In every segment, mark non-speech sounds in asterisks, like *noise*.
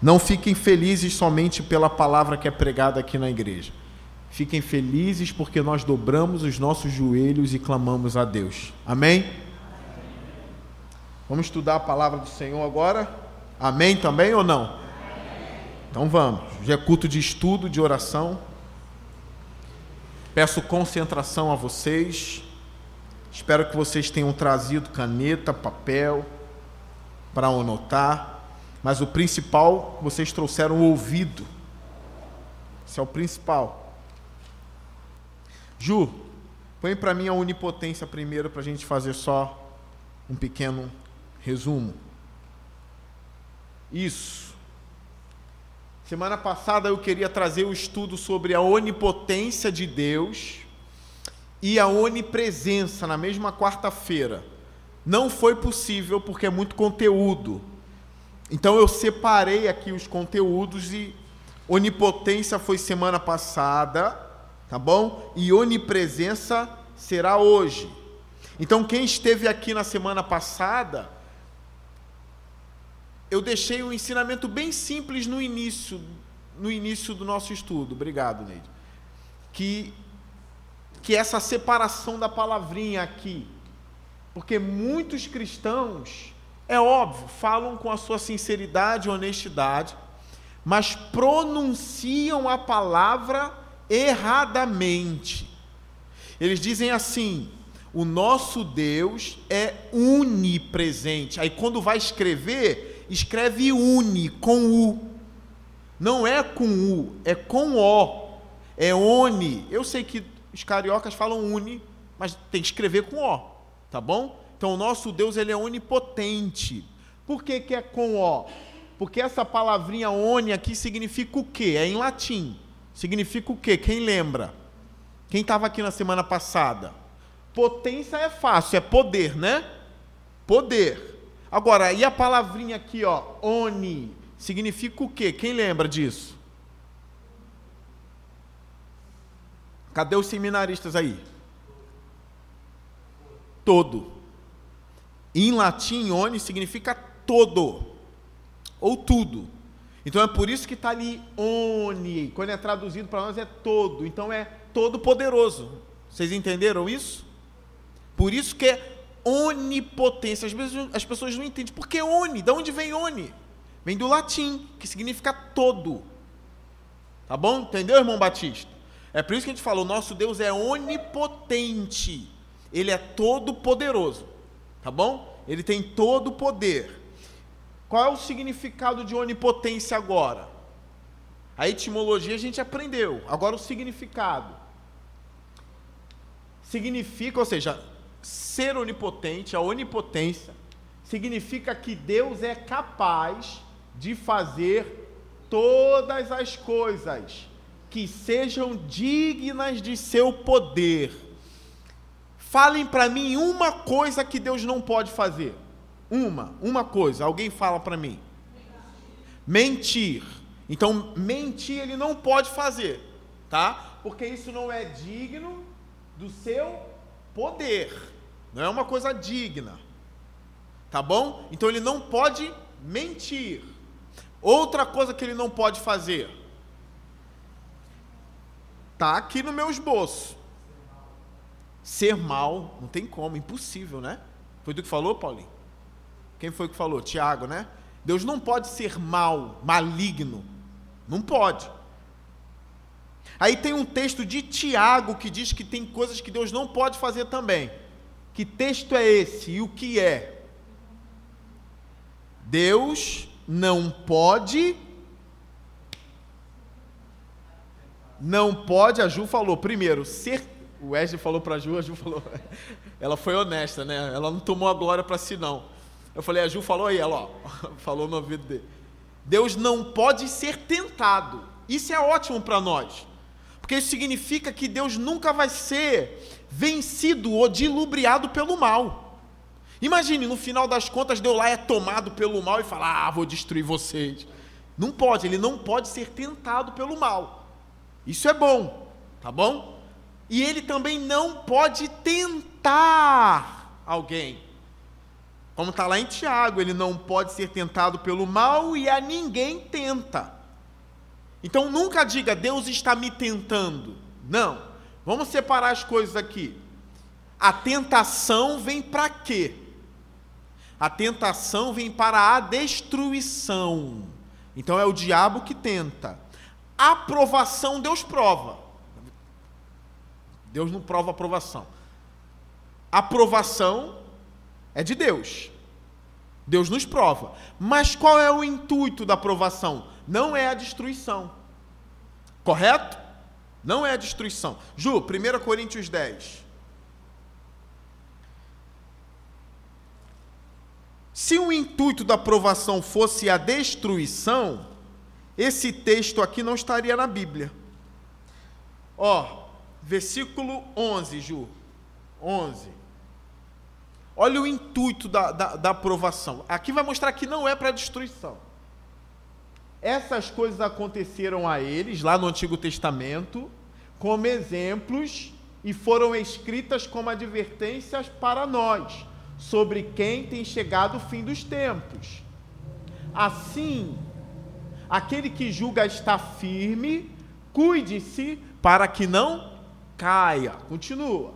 Não fiquem felizes somente pela palavra que é pregada aqui na igreja. Fiquem felizes porque nós dobramos os nossos joelhos e clamamos a Deus. Amém? Vamos estudar a palavra do Senhor agora? Amém também ou não? Então vamos. Já é culto de estudo, de oração. Peço concentração a vocês. Espero que vocês tenham trazido caneta, papel para anotar. Mas o principal, vocês trouxeram o ouvido. Esse é o principal. Ju, põe para mim a onipotência primeiro para a gente fazer só um pequeno resumo. Isso. Semana passada eu queria trazer o estudo sobre a onipotência de Deus e a onipresença na mesma quarta-feira. Não foi possível porque é muito conteúdo. Então eu separei aqui os conteúdos e onipotência foi semana passada, tá bom? E onipresença será hoje. Então quem esteve aqui na semana passada, eu deixei um ensinamento bem simples no início, no início do nosso estudo. Obrigado, Neide. Que que essa separação da palavrinha aqui, porque muitos cristãos é óbvio, falam com a sua sinceridade e honestidade, mas pronunciam a palavra erradamente. Eles dizem assim: o nosso Deus é unipresente. Aí quando vai escrever, escreve uni com U. Não é com U, é com O. É oni. Eu sei que os cariocas falam uni, mas tem que escrever com O, tá bom? Então, o nosso Deus ele é onipotente. Por que, que é com O? Porque essa palavrinha oni aqui significa o quê? É em latim. Significa o quê? Quem lembra? Quem estava aqui na semana passada? Potência é fácil, é poder, né? Poder. Agora, e a palavrinha aqui, ó, oni, significa o quê? Quem lembra disso? Cadê os seminaristas aí? Todo. Em latim, oni significa todo, ou tudo. Então é por isso que está ali oni. Quando é traduzido para nós é todo. Então é todo poderoso. Vocês entenderam isso? Por isso que é onipotência. Às vezes as pessoas não entendem. Por que oni? De onde vem oni? Vem do latim, que significa todo. Tá bom? Entendeu, irmão Batista? É por isso que a gente fala, o nosso Deus é onipotente. Ele é todo poderoso. Tá bom? Ele tem todo o poder. Qual é o significado de onipotência agora? A etimologia a gente aprendeu. Agora o significado. Significa, ou seja, ser onipotente, a onipotência, significa que Deus é capaz de fazer todas as coisas que sejam dignas de seu poder Falem para mim uma coisa que Deus não pode fazer. Uma, uma coisa. Alguém fala para mim. Mentir. Então, mentir ele não pode fazer, tá? Porque isso não é digno do seu poder. Não é uma coisa digna. Tá bom? Então ele não pode mentir. Outra coisa que ele não pode fazer. Tá aqui no meu esboço ser mal, não tem como, impossível, né? Foi do que falou, Paulinho? Quem foi que falou? Tiago, né? Deus não pode ser mal, maligno. Não pode. Aí tem um texto de Tiago que diz que tem coisas que Deus não pode fazer também. Que texto é esse e o que é? Deus não pode. Não pode, a Ju falou, primeiro, ser o Wesley falou para a Ju, a Ju falou, *laughs* ela foi honesta, né? Ela não tomou a glória para si, não. Eu falei, a Ju falou aí, ela ó, *laughs* falou no ouvido dele. Deus não pode ser tentado. Isso é ótimo para nós. Porque isso significa que Deus nunca vai ser vencido ou dilubriado pelo mal. Imagine, no final das contas, Deus lá é tomado pelo mal e fala: Ah, vou destruir vocês. Não pode, ele não pode ser tentado pelo mal. Isso é bom, tá bom? E ele também não pode tentar alguém. Como está lá em Tiago, ele não pode ser tentado pelo mal e a ninguém tenta. Então nunca diga, Deus está me tentando. Não. Vamos separar as coisas aqui. A tentação vem para quê? A tentação vem para a destruição. Então é o diabo que tenta. A aprovação Deus prova. Deus não prova aprovação. Aprovação é de Deus. Deus nos prova. Mas qual é o intuito da aprovação? Não é a destruição. Correto? Não é a destruição. Ju, 1 Coríntios 10. Se o intuito da aprovação fosse a destruição, esse texto aqui não estaria na Bíblia. Ó, versículo 11, Ju. 11. Olha o intuito da, da, da aprovação. Aqui vai mostrar que não é para destruição. Essas coisas aconteceram a eles, lá no Antigo Testamento, como exemplos e foram escritas como advertências para nós sobre quem tem chegado o fim dos tempos. Assim, aquele que julga está firme, cuide-se para que não caia. Continua.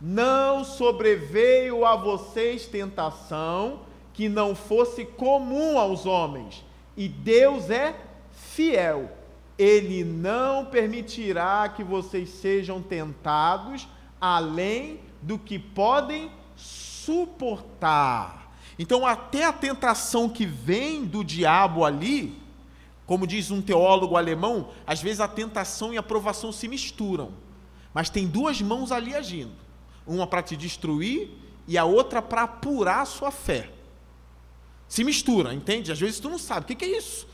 Não sobreveio a vocês tentação que não fosse comum aos homens, e Deus é fiel. Ele não permitirá que vocês sejam tentados além do que podem suportar. Então, até a tentação que vem do diabo ali, como diz um teólogo alemão, às vezes a tentação e a provação se misturam. Mas tem duas mãos ali agindo: uma para te destruir e a outra para apurar a sua fé. Se mistura, entende? Às vezes tu não sabe. O que, é isso?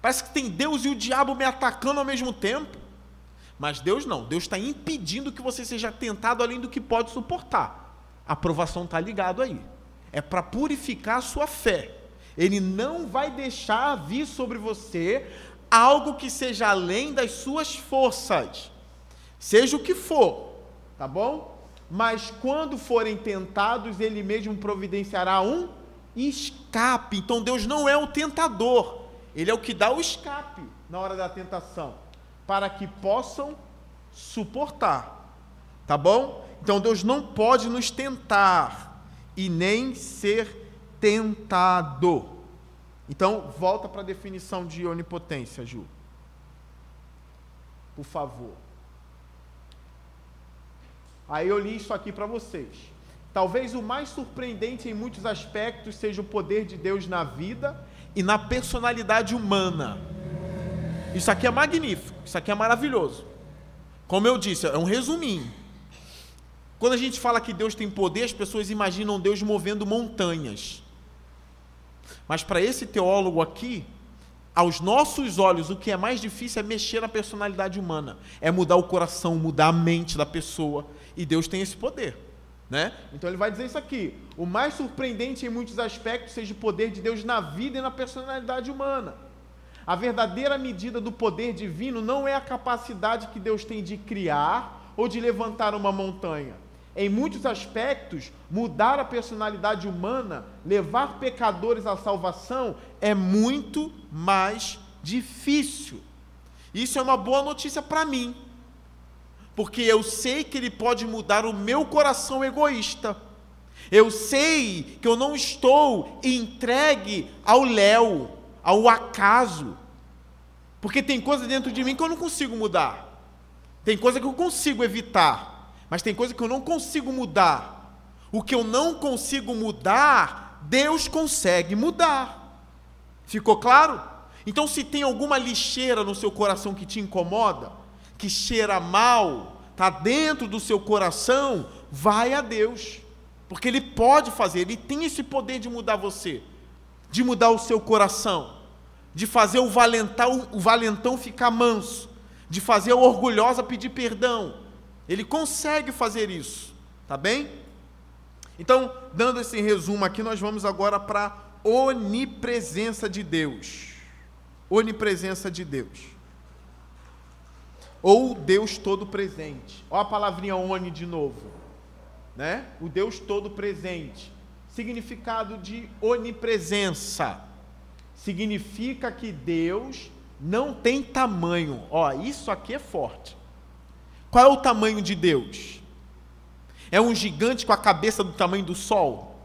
Parece que tem Deus e o diabo me atacando ao mesmo tempo. Mas Deus não. Deus está impedindo que você seja tentado além do que pode suportar. A aprovação está ligado aí. É para purificar a sua fé. Ele não vai deixar vir sobre você algo que seja além das suas forças. Seja o que for, tá bom? Mas quando forem tentados, ele mesmo providenciará um escape. Então Deus não é o tentador, ele é o que dá o escape na hora da tentação, para que possam suportar. Tá bom? Então Deus não pode nos tentar e nem ser tentado. Então, volta para a definição de onipotência, Ju. Por favor. Aí eu li isso aqui para vocês. Talvez o mais surpreendente em muitos aspectos seja o poder de Deus na vida e na personalidade humana. Isso aqui é magnífico, isso aqui é maravilhoso. Como eu disse, é um resuminho. Quando a gente fala que Deus tem poder, as pessoas imaginam Deus movendo montanhas. Mas para esse teólogo aqui, aos nossos olhos, o que é mais difícil é mexer na personalidade humana, é mudar o coração, mudar a mente da pessoa. E Deus tem esse poder. Né? Então ele vai dizer isso aqui: o mais surpreendente em muitos aspectos seja o poder de Deus na vida e na personalidade humana. A verdadeira medida do poder divino não é a capacidade que Deus tem de criar ou de levantar uma montanha em muitos aspectos, mudar a personalidade humana, levar pecadores à salvação, é muito mais difícil. Isso é uma boa notícia para mim, porque eu sei que Ele pode mudar o meu coração egoísta. Eu sei que eu não estou entregue ao léu, ao acaso, porque tem coisa dentro de mim que eu não consigo mudar, tem coisa que eu consigo evitar. Mas tem coisa que eu não consigo mudar. O que eu não consigo mudar, Deus consegue mudar. Ficou claro? Então, se tem alguma lixeira no seu coração que te incomoda, que cheira mal, está dentro do seu coração, vai a Deus. Porque Ele pode fazer, Ele tem esse poder de mudar você, de mudar o seu coração, de fazer o valentão, o valentão ficar manso, de fazer a orgulhosa pedir perdão, ele consegue fazer isso, tá bem? Então, dando esse resumo aqui, nós vamos agora para a onipresença de Deus. Onipresença de Deus. Ou Deus todo presente. Olha a palavrinha oni de novo. Né? O Deus todo presente. significado de onipresença. Significa que Deus não tem tamanho. Ó, isso aqui é forte. Qual é o tamanho de Deus? É um gigante com a cabeça do tamanho do sol?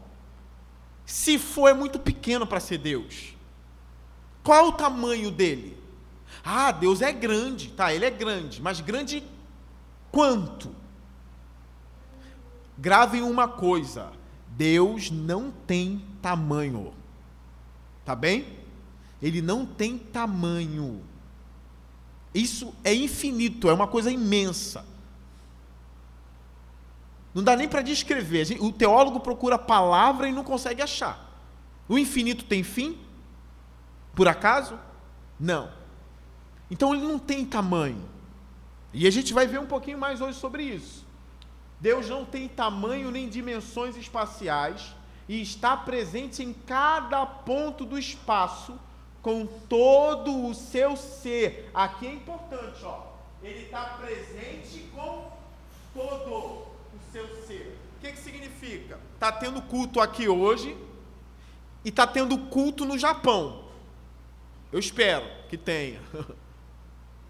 Se for, é muito pequeno para ser Deus. Qual é o tamanho dele? Ah, Deus é grande. Tá, ele é grande, mas grande quanto? Gravem uma coisa: Deus não tem tamanho. Tá bem? Ele não tem tamanho. Isso é infinito, é uma coisa imensa. Não dá nem para descrever. O teólogo procura a palavra e não consegue achar. O infinito tem fim? Por acaso? Não. Então ele não tem tamanho. E a gente vai ver um pouquinho mais hoje sobre isso. Deus não tem tamanho nem dimensões espaciais e está presente em cada ponto do espaço com todo o seu ser. Aqui é importante, ó. Ele está presente com todo o seu ser. O que, que significa? Está tendo culto aqui hoje e está tendo culto no Japão. Eu espero que tenha. *laughs*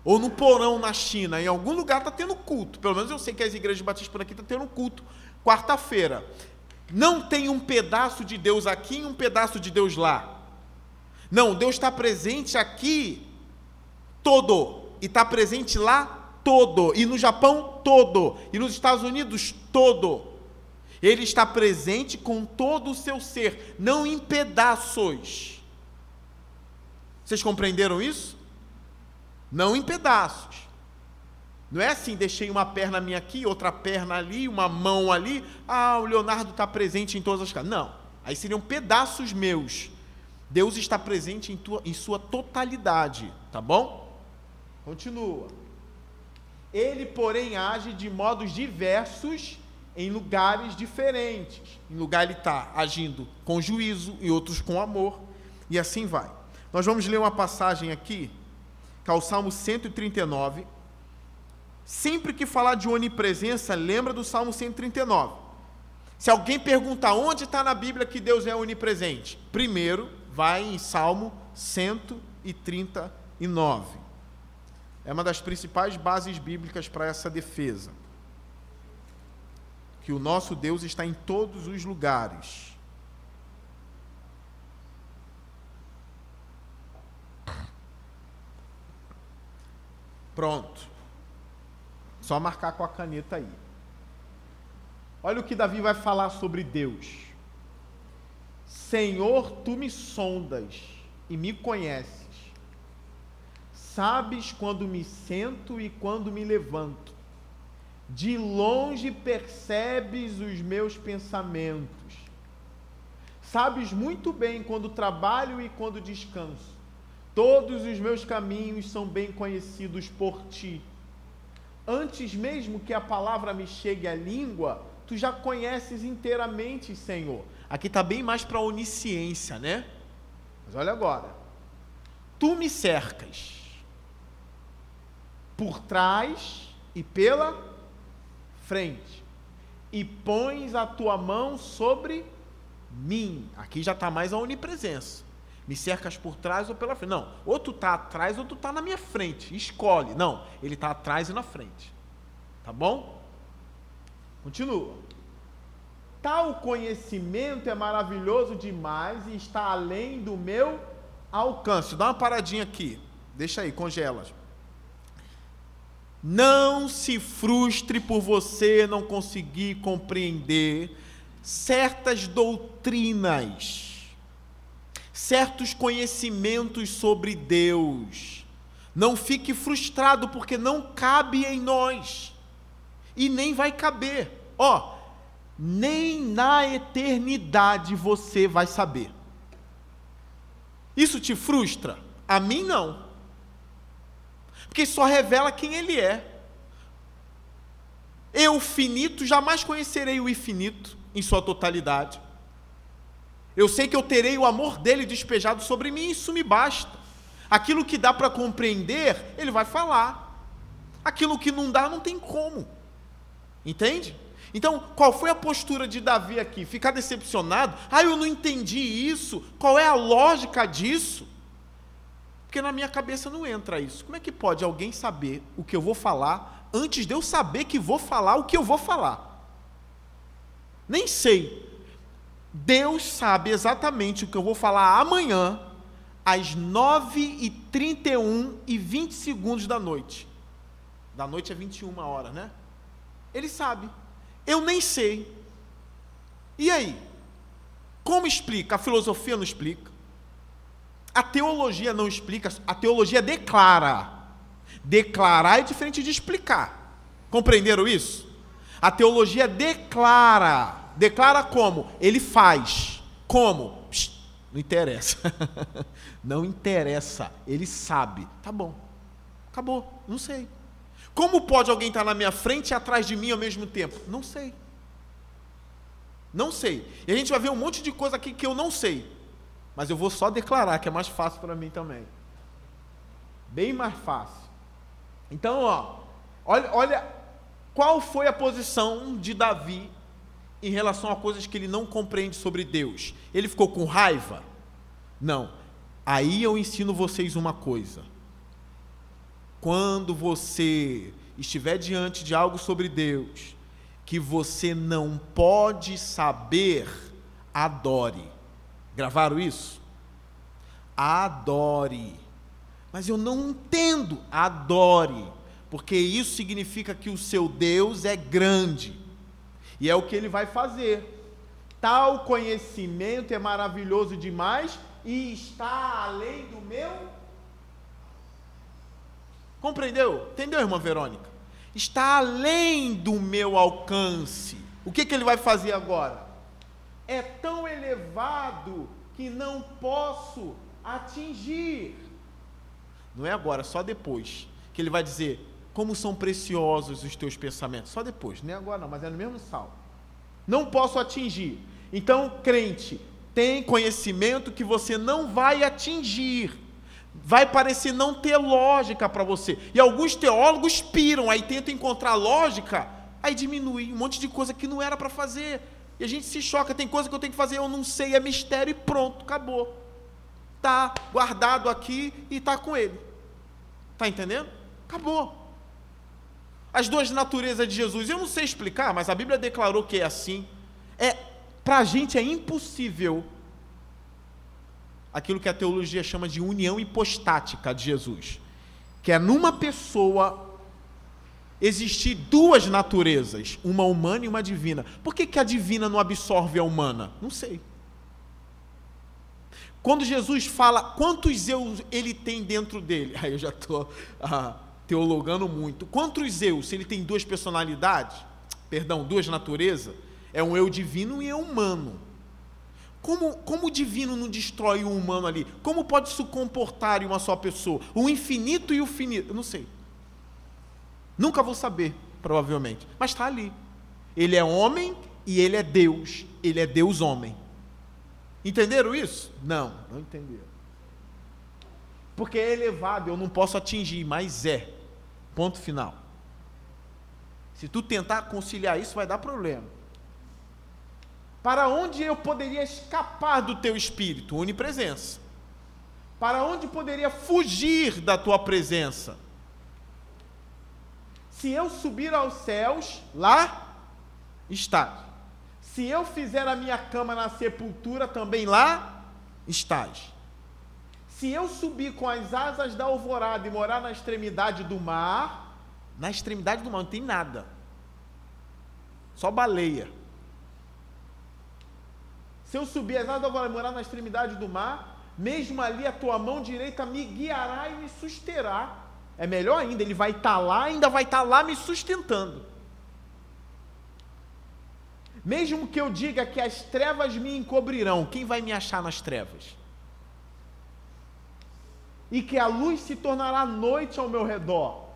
Ou no porão na China, em algum lugar está tendo culto. Pelo menos eu sei que as igrejas batistas por aqui estão tá tendo culto quarta-feira. Não tem um pedaço de Deus aqui e um pedaço de Deus lá. Não, Deus está presente aqui todo. E está presente lá todo. E no Japão todo. E nos Estados Unidos todo. Ele está presente com todo o seu ser, não em pedaços. Vocês compreenderam isso? Não em pedaços. Não é assim, deixei uma perna minha aqui, outra perna ali, uma mão ali. Ah, o Leonardo está presente em todas as casas. Não, aí seriam pedaços meus. Deus está presente em, tua, em sua totalidade, tá bom? Continua. Ele, porém, age de modos diversos em lugares diferentes. Em lugar ele está agindo com juízo, e outros com amor, e assim vai. Nós vamos ler uma passagem aqui que é o Salmo 139. Sempre que falar de onipresença, lembra do Salmo 139. Se alguém perguntar onde está na Bíblia que Deus é onipresente, primeiro vai em Salmo 139. É uma das principais bases bíblicas para essa defesa. Que o nosso Deus está em todos os lugares. Pronto. Só marcar com a caneta aí. Olha o que Davi vai falar sobre Deus. Senhor, tu me sondas e me conheces. Sabes quando me sento e quando me levanto. De longe percebes os meus pensamentos. Sabes muito bem quando trabalho e quando descanso. Todos os meus caminhos são bem conhecidos por ti. Antes mesmo que a palavra me chegue à língua, tu já conheces inteiramente, Senhor. Aqui está bem mais para onisciência, né? Mas olha agora. Tu me cercas por trás e pela frente, e pões a tua mão sobre mim. Aqui já está mais a onipresença. Me cercas por trás ou pela frente. Não, ou tu está atrás ou tu está na minha frente. Escolhe. Não, ele está atrás e na frente. Tá bom? Continua. Tal conhecimento é maravilhoso demais e está além do meu alcance. Dá uma paradinha aqui. Deixa aí, congela. Não se frustre por você não conseguir compreender certas doutrinas certos conhecimentos sobre Deus. Não fique frustrado, porque não cabe em nós. E nem vai caber. Ó, nem na eternidade você vai saber. Isso te frustra? A mim não. Porque só revela quem ele é. Eu, finito, jamais conhecerei o infinito em sua totalidade. Eu sei que eu terei o amor dele despejado sobre mim, isso me basta. Aquilo que dá para compreender, ele vai falar. Aquilo que não dá, não tem como. Entende? Então, qual foi a postura de Davi aqui? Ficar decepcionado? Ah, eu não entendi isso. Qual é a lógica disso? Porque na minha cabeça não entra isso. Como é que pode alguém saber o que eu vou falar antes de eu saber que vou falar o que eu vou falar? Nem sei. Deus sabe exatamente o que eu vou falar amanhã, às 9h31 e 20 segundos da noite. Da noite é 21 horas, né? Ele sabe. Eu nem sei. E aí? Como explica? A filosofia não explica. A teologia não explica, a teologia declara. Declarar é diferente de explicar. Compreenderam isso? A teologia declara. Declara como? Ele faz. Como? Psh, não interessa. *laughs* não interessa. Ele sabe. Tá bom. Acabou. Não sei. Como pode alguém estar na minha frente e atrás de mim ao mesmo tempo? Não sei. Não sei. E a gente vai ver um monte de coisa aqui que eu não sei. Mas eu vou só declarar, que é mais fácil para mim também. Bem mais fácil. Então, ó, olha, olha qual foi a posição de Davi em relação a coisas que ele não compreende sobre Deus. Ele ficou com raiva? Não. Aí eu ensino vocês uma coisa quando você estiver diante de algo sobre Deus que você não pode saber, adore. Gravaram isso? Adore. Mas eu não entendo. Adore. Porque isso significa que o seu Deus é grande. E é o que ele vai fazer. Tal conhecimento é maravilhoso demais e está além do meu Compreendeu? Entendeu, irmã Verônica? Está além do meu alcance. O que, que ele vai fazer agora? É tão elevado que não posso atingir. Não é agora, só depois. Que ele vai dizer: Como são preciosos os teus pensamentos. Só depois, é agora não, mas é no mesmo salmo. Não posso atingir. Então, crente, tem conhecimento que você não vai atingir vai parecer não ter lógica para você. E alguns teólogos piram, aí tentam encontrar lógica, aí diminui um monte de coisa que não era para fazer. E a gente se choca, tem coisa que eu tenho que fazer, eu não sei, é mistério e pronto, acabou. Tá guardado aqui e tá com ele. Tá entendendo? Acabou. As duas naturezas de Jesus, eu não sei explicar, mas a Bíblia declarou que é assim. É para a gente é impossível aquilo que a teologia chama de união hipostática de Jesus, que é numa pessoa existir duas naturezas, uma humana e uma divina. Por que, que a divina não absorve a humana? Não sei. Quando Jesus fala quantos eu ele tem dentro dele, *laughs* aí eu já estou teologando muito. Quantos eu, se ele tem duas personalidades, perdão, duas naturezas, é um eu divino e eu humano. Como, como o divino não destrói o humano ali? Como pode se comportar em uma só pessoa? O infinito e o finito? Eu não sei. Nunca vou saber, provavelmente. Mas está ali. Ele é homem e ele é Deus. Ele é Deus homem. Entenderam isso? Não, não entenderam. Porque é elevado, eu não posso atingir, mas é. Ponto final. Se tu tentar conciliar isso, vai dar problema. Para onde eu poderia escapar do teu espírito? Onipresença. Para onde poderia fugir da tua presença? Se eu subir aos céus, lá estás. Se eu fizer a minha cama na sepultura, também lá estás. Se eu subir com as asas da alvorada e morar na extremidade do mar, na extremidade do mar não tem nada. Só baleia. Se eu subir as águas, vou morar na extremidade do mar, mesmo ali a tua mão direita me guiará e me susterá. É melhor ainda, ele vai estar tá lá, ainda vai estar tá lá me sustentando. Mesmo que eu diga que as trevas me encobrirão, quem vai me achar nas trevas? E que a luz se tornará noite ao meu redor,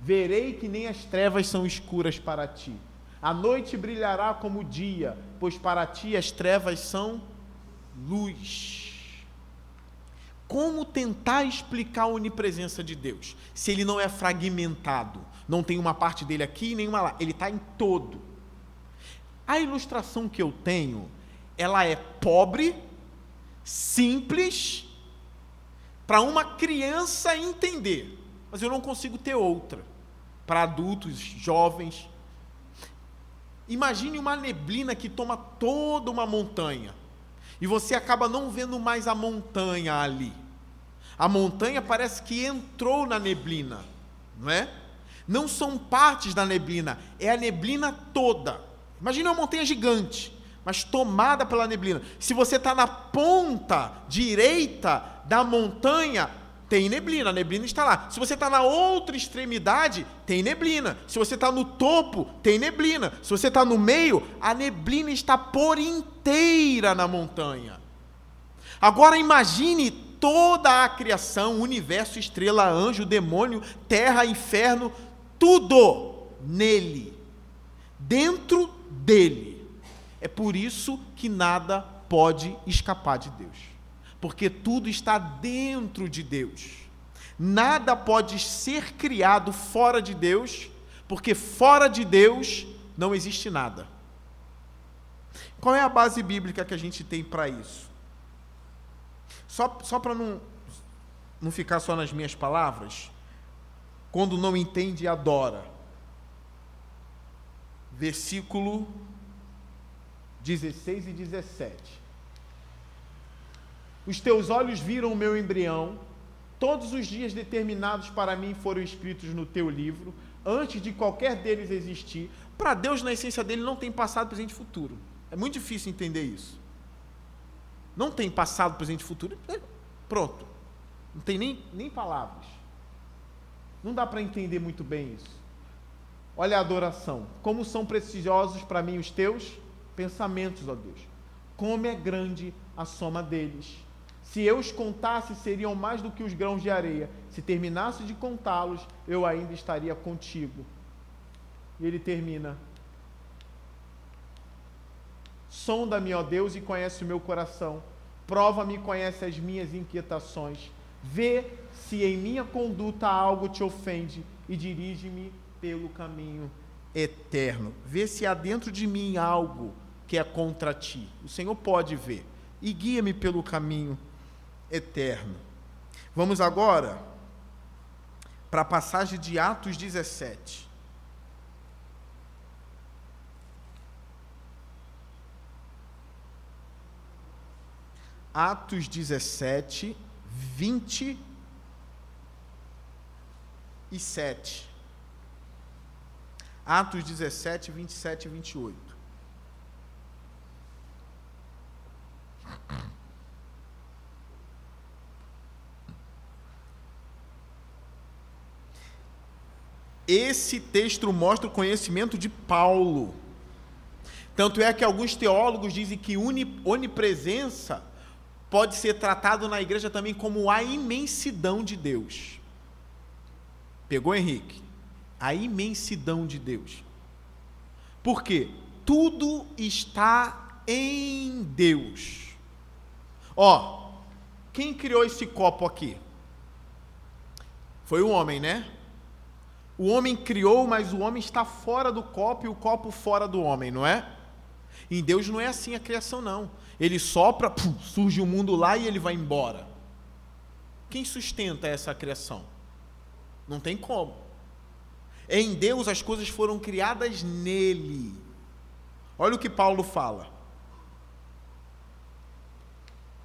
verei que nem as trevas são escuras para ti. A noite brilhará como o dia, pois para ti as trevas são luz. Como tentar explicar a onipresença de Deus, se ele não é fragmentado, não tem uma parte dele aqui e nenhuma lá, ele está em todo. A ilustração que eu tenho, ela é pobre, simples, para uma criança entender, mas eu não consigo ter outra para adultos, jovens. Imagine uma neblina que toma toda uma montanha e você acaba não vendo mais a montanha ali. A montanha parece que entrou na neblina, não é? Não são partes da neblina, é a neblina toda. Imagine uma montanha gigante, mas tomada pela neblina. Se você está na ponta direita da montanha, tem neblina, a neblina está lá. Se você está na outra extremidade, tem neblina. Se você está no topo, tem neblina. Se você está no meio, a neblina está por inteira na montanha. Agora imagine toda a criação, universo, estrela, anjo, demônio, terra, inferno, tudo nele, dentro dele. É por isso que nada pode escapar de Deus porque tudo está dentro de Deus. Nada pode ser criado fora de Deus, porque fora de Deus não existe nada. Qual é a base bíblica que a gente tem para isso? Só, só para não, não ficar só nas minhas palavras, quando não entende, adora. Versículo 16 e 17. Os teus olhos viram o meu embrião, todos os dias determinados para mim foram escritos no teu livro, antes de qualquer deles existir. Para Deus, na essência dele, não tem passado, presente e futuro. É muito difícil entender isso. Não tem passado, presente e futuro. É, pronto. Não tem nem, nem palavras. Não dá para entender muito bem isso. Olha a adoração. Como são preciosos para mim os teus pensamentos, ó Deus. Como é grande a soma deles. Se eu os contasse, seriam mais do que os grãos de areia. Se terminasse de contá-los, eu ainda estaria contigo. E ele termina: Sonda-me, ó Deus, e conhece o meu coração. Prova-me e conhece as minhas inquietações. Vê se em minha conduta algo te ofende e dirige-me pelo caminho eterno. Vê se há dentro de mim algo que é contra ti. O Senhor pode ver. E guia-me pelo caminho eterno eterno. Vamos agora para a passagem de Atos 17. Atos 17, 20 e 7. Atos 17, 27 e 28. Esse texto mostra o conhecimento de Paulo. Tanto é que alguns teólogos dizem que onipresença pode ser tratado na igreja também como a imensidão de Deus. Pegou, Henrique? A imensidão de Deus. Por quê? Tudo está em Deus. Ó, quem criou esse copo aqui? Foi o homem, né? O homem criou, mas o homem está fora do copo e o copo fora do homem, não é? Em Deus não é assim a criação, não. Ele sopra, surge o mundo lá e ele vai embora. Quem sustenta essa criação? Não tem como. Em Deus as coisas foram criadas nele. Olha o que Paulo fala.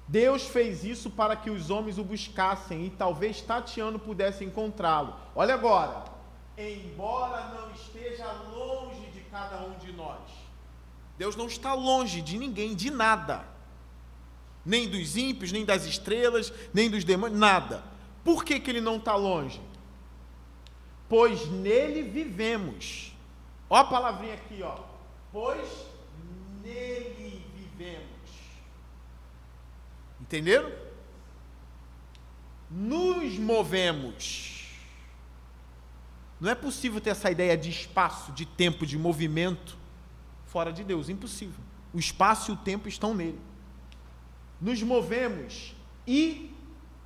Deus fez isso para que os homens o buscassem e talvez tateando pudessem encontrá-lo. Olha agora embora não esteja longe de cada um de nós. Deus não está longe de ninguém, de nada. Nem dos ímpios, nem das estrelas, nem dos demônios, nada. Por que, que ele não está longe? Pois nele vivemos. Ó a palavrinha aqui, ó. Pois nele vivemos. Entenderam? Nos movemos não é possível ter essa ideia de espaço, de tempo, de movimento fora de Deus. Impossível. O espaço e o tempo estão nele. Nos movemos e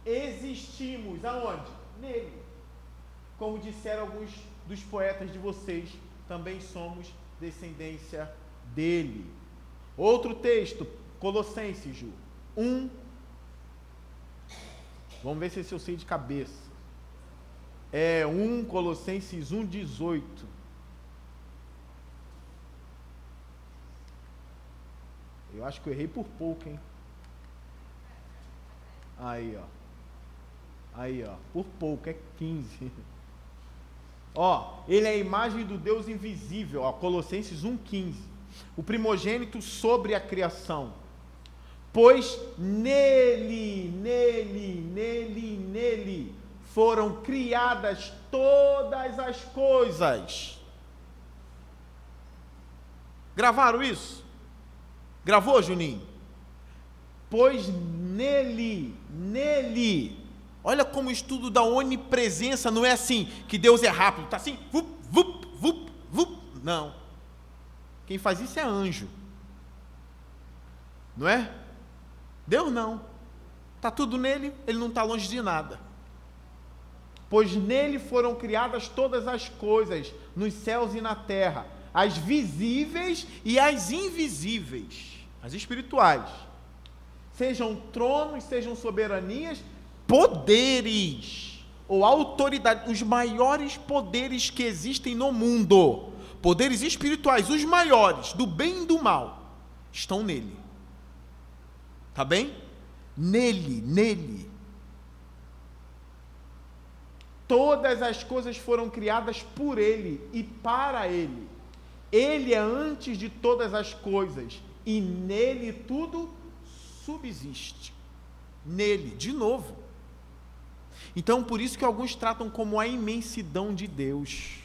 existimos. Aonde? Nele. Como disseram alguns dos poetas de vocês, também somos descendência dele. Outro texto, Colossenses, Ju. 1. Vamos ver se eu sei de cabeça. É 1 Colossenses 1, 18. Eu acho que eu errei por pouco, hein? Aí, ó. Aí, ó. Por pouco, é 15. *laughs* Ó, ele é a imagem do Deus invisível, ó, Colossenses 1,15. O primogênito sobre a criação. Pois nele, nele, nele, nele foram criadas todas as coisas. Gravaram isso? Gravou, Juninho? Pois nele, nele. Olha como o estudo da onipresença não é assim, que Deus é rápido, está assim, vup, vup, vup, vup. Não. Quem faz isso é anjo. Não é? Deus não. Está tudo nele, ele não está longe de nada. Pois nele foram criadas todas as coisas, nos céus e na terra, as visíveis e as invisíveis, as espirituais sejam tronos, sejam soberanias, poderes ou autoridade, os maiores poderes que existem no mundo, poderes espirituais, os maiores, do bem e do mal, estão nele. Tá bem? Nele, nele. Todas as coisas foram criadas por ele e para ele. Ele é antes de todas as coisas e nele tudo subsiste nele, de novo. Então, por isso que alguns tratam como a imensidão de Deus.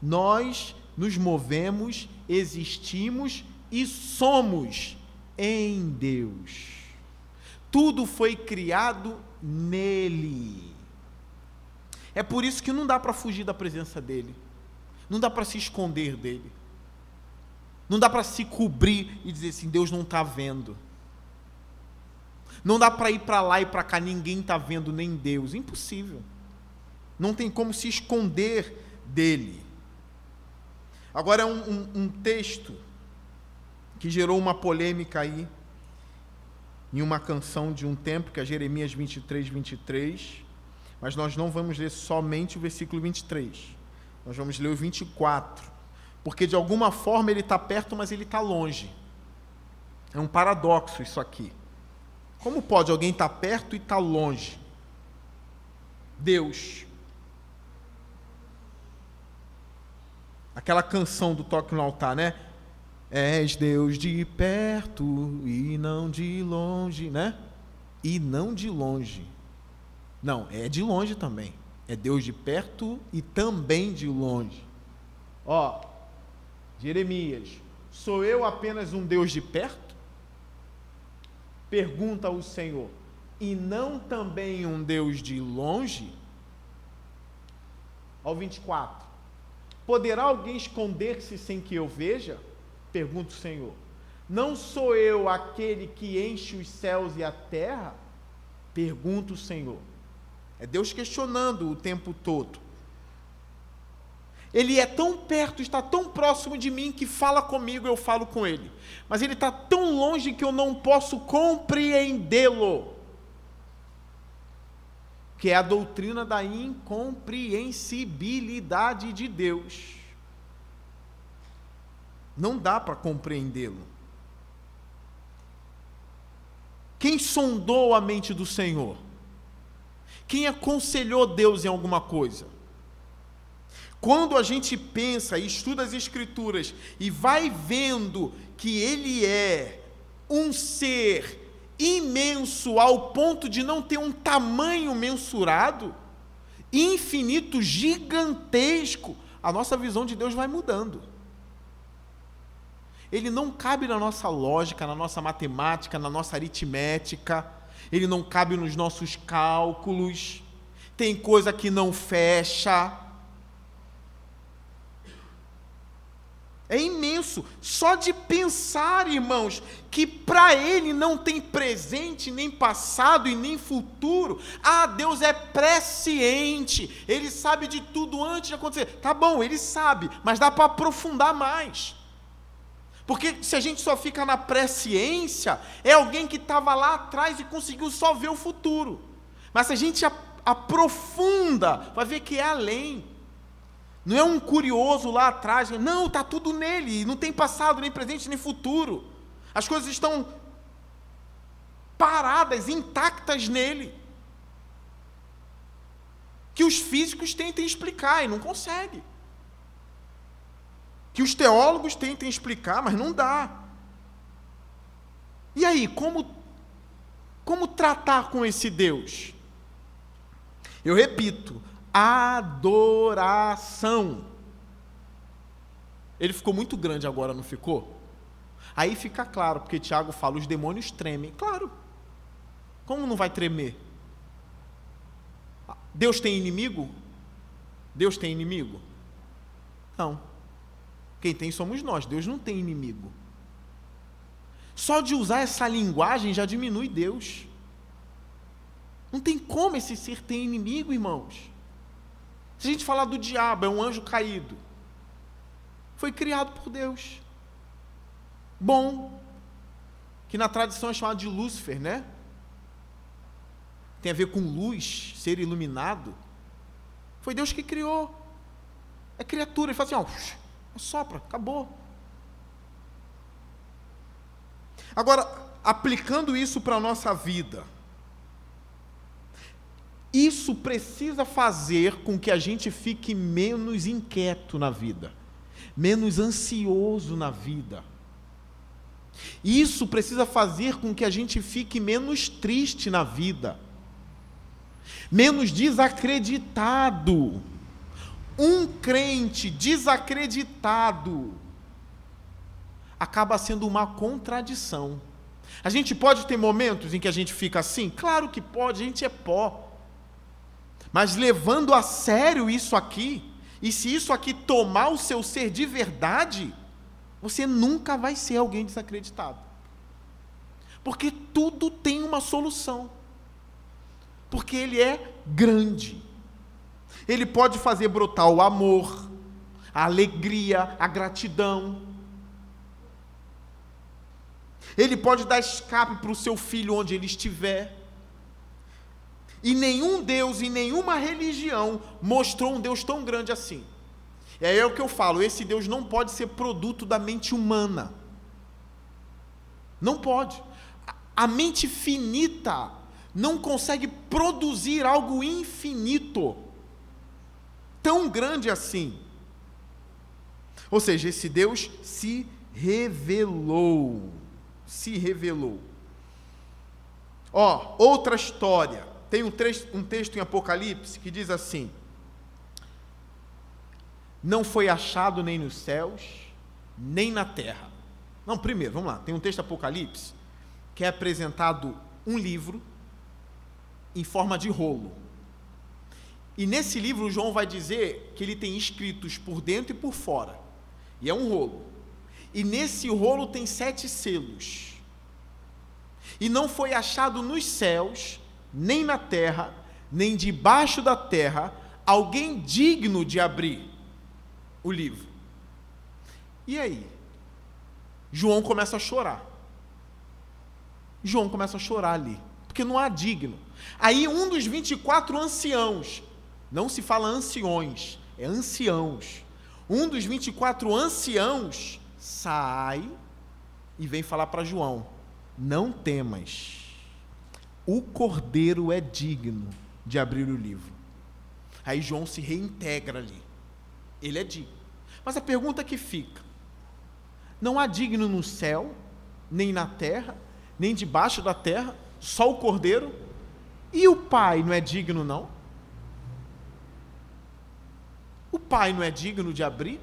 Nós nos movemos, existimos e somos em Deus. Tudo foi criado nele. É por isso que não dá para fugir da presença dele. Não dá para se esconder dele. Não dá para se cobrir e dizer assim: Deus não está vendo. Não dá para ir para lá e para cá, ninguém está vendo, nem Deus. Impossível. Não tem como se esconder dele. Agora, um, um, um texto que gerou uma polêmica aí, em uma canção de um tempo, que é Jeremias 23, 23. Mas nós não vamos ler somente o versículo 23. Nós vamos ler o 24. Porque de alguma forma ele está perto, mas ele está longe. É um paradoxo isso aqui. Como pode alguém estar tá perto e estar tá longe? Deus. Aquela canção do toque no altar, né? És Deus de perto e não de longe, né? E não de longe. Não, é de longe também. É Deus de perto e também de longe. Ó, Jeremias, sou eu apenas um Deus de perto? Pergunta o Senhor: e não também um Deus de longe? Ao 24: Poderá alguém esconder-se sem que eu veja? Pergunta o Senhor. Não sou eu aquele que enche os céus e a terra? Pergunta o Senhor. É Deus questionando o tempo todo. Ele é tão perto, está tão próximo de mim que fala comigo, eu falo com ele. Mas ele está tão longe que eu não posso compreendê-lo. Que é a doutrina da incompreensibilidade de Deus. Não dá para compreendê-lo. Quem sondou a mente do Senhor? Quem aconselhou Deus em alguma coisa? Quando a gente pensa e estuda as Escrituras e vai vendo que Ele é um ser imenso ao ponto de não ter um tamanho mensurado, infinito, gigantesco, a nossa visão de Deus vai mudando. Ele não cabe na nossa lógica, na nossa matemática, na nossa aritmética, ele não cabe nos nossos cálculos, tem coisa que não fecha. é imenso. Só de pensar, irmãos, que para Ele não tem presente, nem passado e nem futuro. Ah, Deus é presciente, Ele sabe de tudo antes de acontecer. Tá bom, Ele sabe, mas dá para aprofundar mais. Porque se a gente só fica na presciência, é alguém que estava lá atrás e conseguiu só ver o futuro. Mas se a gente aprofunda, vai ver que é além. Não é um curioso lá atrás, não, está tudo nele, não tem passado, nem presente, nem futuro. As coisas estão paradas, intactas nele. Que os físicos tentem explicar e não conseguem. Que os teólogos tentem explicar, mas não dá. E aí, como, como tratar com esse Deus? Eu repito, adoração. Ele ficou muito grande agora, não ficou? Aí fica claro, porque Tiago fala: os demônios tremem. Claro. Como não vai tremer? Deus tem inimigo? Deus tem inimigo? Não. Quem tem somos nós. Deus não tem inimigo. Só de usar essa linguagem já diminui Deus. Não tem como esse ser ter inimigo, irmãos. Se a gente falar do diabo, é um anjo caído. Foi criado por Deus. Bom, que na tradição é chamado de Lúcifer, né? Tem a ver com luz, ser iluminado. Foi Deus que criou. É criatura. Ele fala assim, ó, sopra, acabou. Agora, aplicando isso para a nossa vida, isso precisa fazer com que a gente fique menos inquieto na vida, menos ansioso na vida. Isso precisa fazer com que a gente fique menos triste na vida, menos desacreditado. Um crente desacreditado acaba sendo uma contradição. A gente pode ter momentos em que a gente fica assim? Claro que pode, a gente é pó. Mas levando a sério isso aqui, e se isso aqui tomar o seu ser de verdade, você nunca vai ser alguém desacreditado. Porque tudo tem uma solução. Porque ele é grande. Ele pode fazer brotar o amor, a alegria, a gratidão. Ele pode dar escape para o seu filho onde ele estiver. E nenhum Deus e nenhuma religião mostrou um Deus tão grande assim. Aí é o que eu falo: esse Deus não pode ser produto da mente humana. Não pode. A mente finita não consegue produzir algo infinito, tão grande assim. Ou seja, esse Deus se revelou. Se revelou. Ó, outra história. Tem um, um texto em Apocalipse que diz assim: Não foi achado nem nos céus, nem na terra. Não, primeiro, vamos lá. Tem um texto Apocalipse que é apresentado um livro em forma de rolo. E nesse livro, João vai dizer que ele tem escritos por dentro e por fora. E é um rolo. E nesse rolo tem sete selos. E não foi achado nos céus, nem na terra, nem debaixo da terra, alguém digno de abrir o livro. E aí? João começa a chorar. João começa a chorar ali, porque não há digno. Aí um dos 24 anciãos, não se fala anciões, é anciãos. Um dos 24 anciãos sai e vem falar para João: Não temas o cordeiro é digno de abrir o livro. Aí João se reintegra ali. Ele é digno. Mas a pergunta que fica: não há digno no céu, nem na terra, nem debaixo da terra, só o cordeiro? E o pai não é digno, não? O pai não é digno de abrir?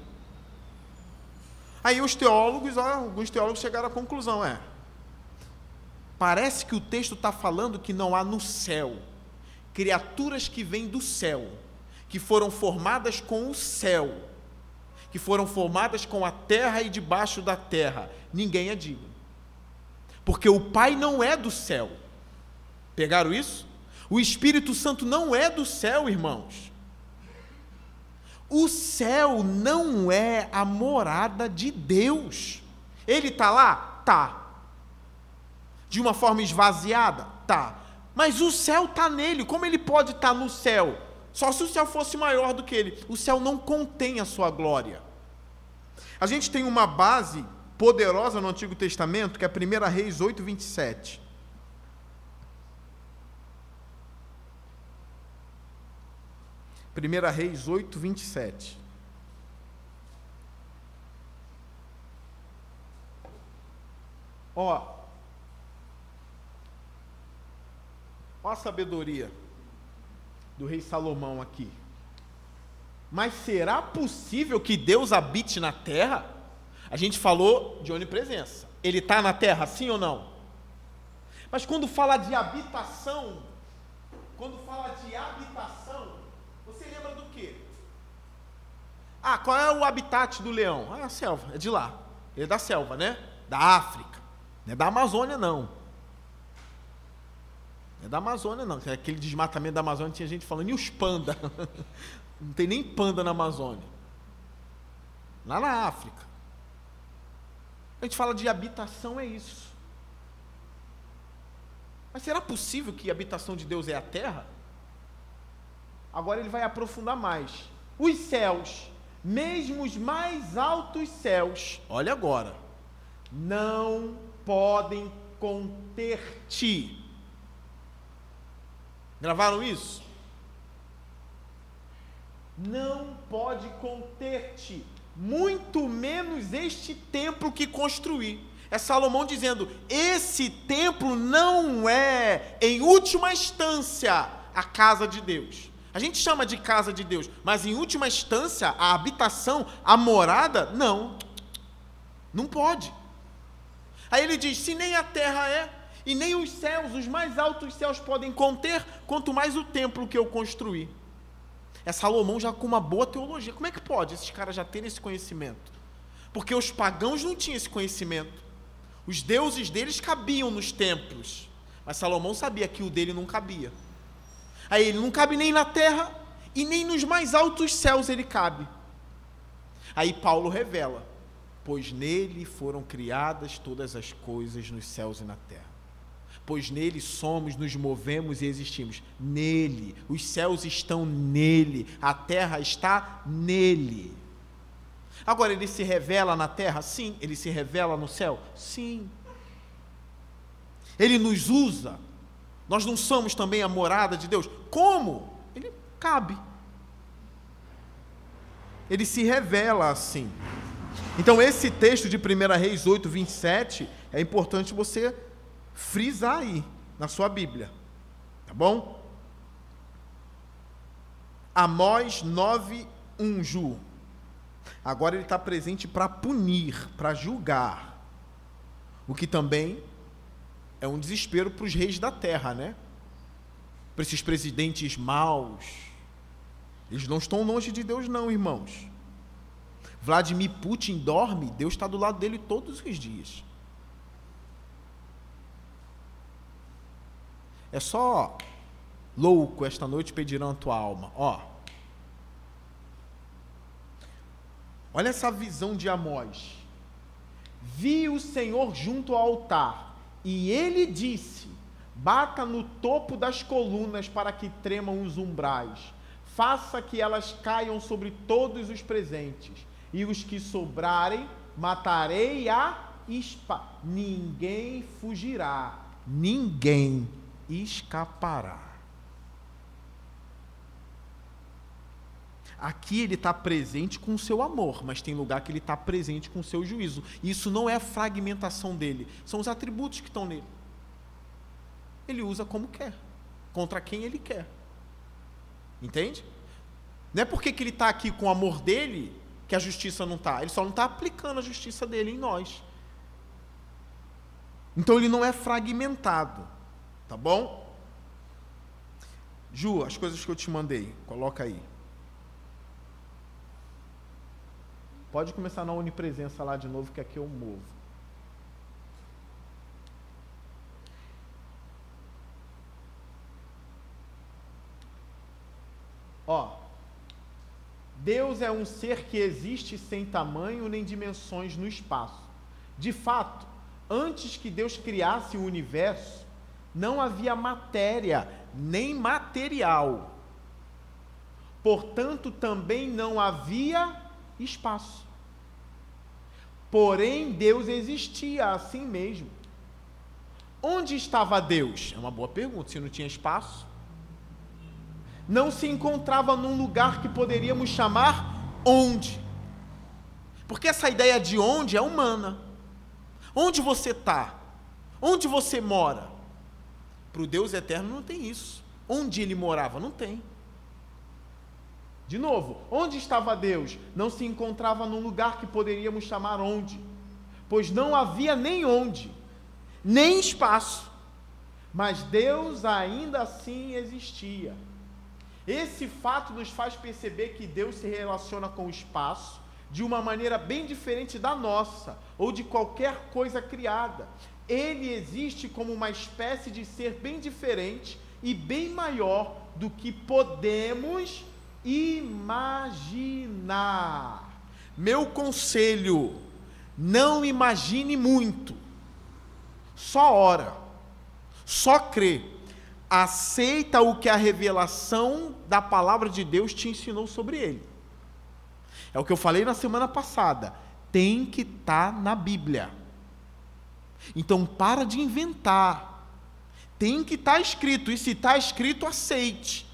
Aí os teólogos, alguns teólogos chegaram à conclusão: é, Parece que o texto está falando que não há no céu criaturas que vêm do céu, que foram formadas com o céu, que foram formadas com a terra e debaixo da terra. Ninguém é digno. Porque o Pai não é do céu. Pegaram isso? O Espírito Santo não é do céu, irmãos. O céu não é a morada de Deus. Ele está lá? Tá. De uma forma esvaziada? Tá. Mas o céu está nele. Como ele pode estar tá no céu? Só se o céu fosse maior do que ele. O céu não contém a sua glória. A gente tem uma base poderosa no Antigo Testamento, que é 1 Reis 8, 27. Primeira Reis 8, 27. Ó, ó a sabedoria do rei Salomão aqui. Mas será possível que Deus habite na terra? A gente falou de onipresença. Ele está na terra, sim ou não? Mas quando fala de habitação, quando fala de habitação, você lembra do quê? Ah, qual é o habitat do leão? Ah, a selva, é de lá. Ele é da selva, né? Da África. Não é da Amazônia, não. É da Amazônia, não. Aquele desmatamento da Amazônia tinha gente falando, e os panda? *laughs* Não tem nem panda na Amazônia. Lá na África. A gente fala de habitação, é isso. Mas será possível que a habitação de Deus é a terra? Agora ele vai aprofundar mais. Os céus, mesmo os mais altos céus, olha agora, não podem conter-te. Gravaram isso? Não pode conter-te, muito menos este templo que construí. É Salomão dizendo: esse templo não é, em última instância, a casa de Deus. A gente chama de casa de Deus, mas em última instância, a habitação, a morada, não. Não pode. Aí ele diz: se nem a terra é, e nem os céus, os mais altos céus podem conter, quanto mais o templo que eu construí. É Salomão já com uma boa teologia. Como é que pode esses caras já terem esse conhecimento? Porque os pagãos não tinham esse conhecimento. Os deuses deles cabiam nos templos. Mas Salomão sabia que o dele não cabia. Aí ele não cabe nem na terra e nem nos mais altos céus ele cabe. Aí Paulo revela: Pois nele foram criadas todas as coisas nos céus e na terra pois nele somos, nos movemos e existimos. Nele, os céus estão nele, a terra está nele. Agora, ele se revela na terra? Sim. Ele se revela no céu? Sim. Ele nos usa. Nós não somos também a morada de Deus? Como? Ele cabe. Ele se revela assim. Então, esse texto de 1 Reis 8, 27, é importante você frisar aí na sua Bíblia. Tá bom? Amós 9, 1, Ju. Agora ele está presente para punir, para julgar. O que também é um desespero para os reis da terra, né? Para esses presidentes maus. Eles não estão longe de Deus, não, irmãos. Vladimir Putin dorme, Deus está do lado dele todos os dias. É só louco esta noite pedirão a tua alma. Ó. Olha essa visão de Amós. Vi o Senhor junto ao altar, e ele disse: Bata no topo das colunas para que tremam os umbrais. Faça que elas caiam sobre todos os presentes, e os que sobrarem matarei a espada. Ninguém fugirá, ninguém escapará. Aqui ele está presente com o seu amor, mas tem lugar que ele está presente com o seu juízo. Isso não é a fragmentação dele, são os atributos que estão nele. Ele usa como quer, contra quem ele quer. Entende? Não é porque que ele está aqui com o amor dele que a justiça não está. Ele só não está aplicando a justiça dele em nós. Então ele não é fragmentado. Tá bom? Ju, as coisas que eu te mandei, coloca aí. Pode começar na onipresença lá de novo, que aqui eu movo. Ó, Deus é um ser que existe sem tamanho nem dimensões no espaço. De fato, antes que Deus criasse o universo, não havia matéria nem material. Portanto, também não havia espaço. Porém, Deus existia assim mesmo. Onde estava Deus? É uma boa pergunta, se não tinha espaço. Não se encontrava num lugar que poderíamos chamar onde. Porque essa ideia de onde é humana. Onde você está? Onde você mora? Para o Deus eterno não tem isso. Onde ele morava? Não tem. De novo, onde estava Deus? Não se encontrava num lugar que poderíamos chamar onde, pois não havia nem onde, nem espaço. Mas Deus ainda assim existia. Esse fato nos faz perceber que Deus se relaciona com o espaço de uma maneira bem diferente da nossa ou de qualquer coisa criada. Ele existe como uma espécie de ser bem diferente e bem maior do que podemos imaginar. Meu conselho: não imagine muito, só ora, só crê. Aceita o que a revelação da palavra de Deus te ensinou sobre ele. É o que eu falei na semana passada. Tem que estar tá na Bíblia. Então para de inventar. Tem que estar tá escrito. E se está escrito, aceite.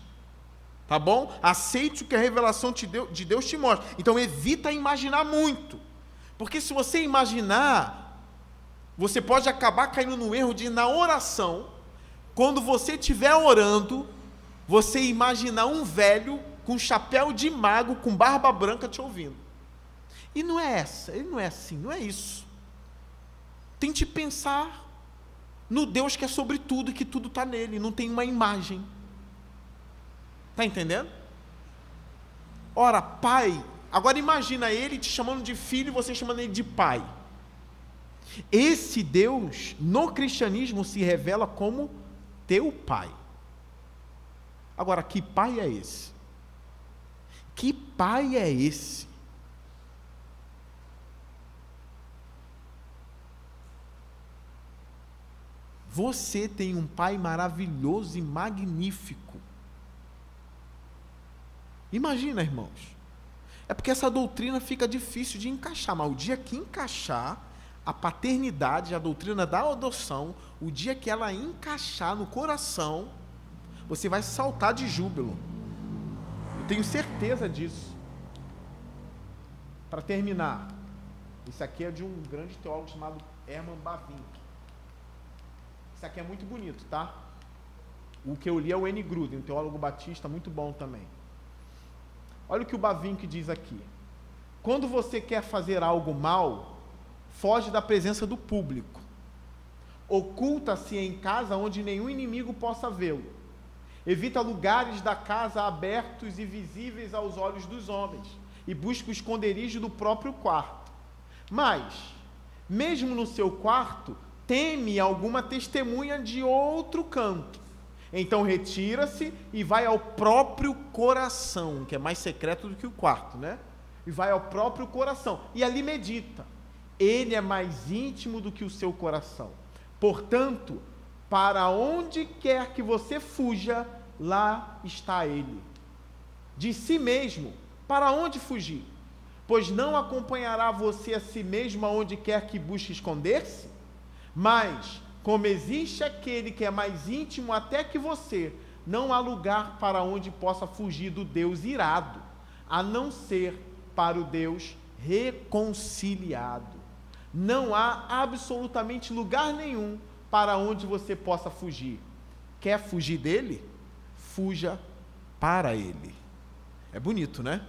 Tá bom? Aceite o que a revelação de Deus te mostra. Então evita imaginar muito. Porque se você imaginar, você pode acabar caindo no erro de, na oração, quando você estiver orando, você imaginar um velho com chapéu de mago, com barba branca te ouvindo. E não é essa, ele não é assim, não é isso. Tente pensar no Deus que é sobre tudo e que tudo está nele, não tem uma imagem. Está entendendo? Ora, pai, agora imagina ele te chamando de filho e você chamando ele de pai. Esse Deus, no cristianismo, se revela como teu pai. Agora, que pai é esse? Que pai é esse? Você tem um pai maravilhoso e magnífico. Imagina, irmãos. É porque essa doutrina fica difícil de encaixar, mas o dia que encaixar a paternidade, a doutrina da adoção, o dia que ela encaixar no coração, você vai saltar de júbilo. Eu tenho certeza disso. Para terminar, isso aqui é de um grande teólogo chamado Herman Bavinck. Isso aqui é muito bonito, tá? O que eu li é o N. Gruden, um teólogo batista muito bom também. Olha o que o Bavinck diz aqui. Quando você quer fazer algo mal, foge da presença do público. Oculta-se em casa onde nenhum inimigo possa vê-lo. Evita lugares da casa abertos e visíveis aos olhos dos homens. E busca o esconderijo do próprio quarto. Mas, mesmo no seu quarto, teme alguma testemunha de outro canto então retira-se e vai ao próprio coração, que é mais secreto do que o quarto, né? E vai ao próprio coração e ali medita. Ele é mais íntimo do que o seu coração. Portanto, para onde quer que você fuja, lá está ele. De si mesmo, para onde fugir? Pois não acompanhará você a si mesmo aonde quer que busque esconder-se? Mas como existe aquele que é mais íntimo até que você, não há lugar para onde possa fugir do Deus irado, a não ser para o Deus reconciliado. Não há absolutamente lugar nenhum para onde você possa fugir. Quer fugir dele? Fuja para ele. É bonito, né?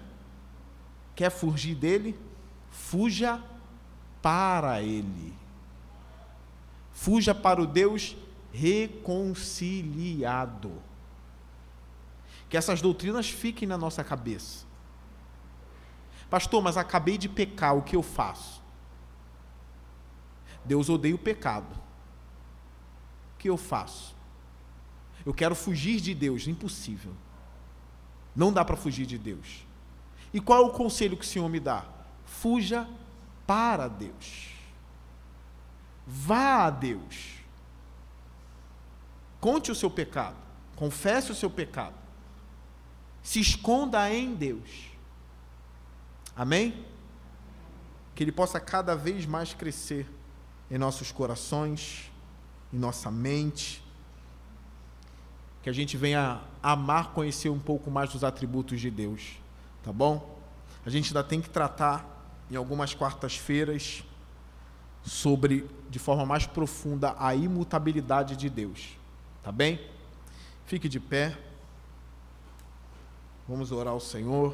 Quer fugir dele? Fuja para ele. Fuja para o Deus reconciliado. Que essas doutrinas fiquem na nossa cabeça. Pastor, mas acabei de pecar, o que eu faço? Deus odeia o pecado. O que eu faço? Eu quero fugir de Deus, impossível. Não dá para fugir de Deus. E qual é o conselho que o Senhor me dá? Fuja para Deus. Vá a Deus. Conte o seu pecado. Confesse o seu pecado. Se esconda em Deus. Amém? Que Ele possa cada vez mais crescer em nossos corações, em nossa mente. Que a gente venha amar, conhecer um pouco mais dos atributos de Deus. Tá bom? A gente ainda tem que tratar em algumas quartas-feiras sobre de forma mais profunda a imutabilidade de Deus. Tá bem? Fique de pé. Vamos orar ao Senhor.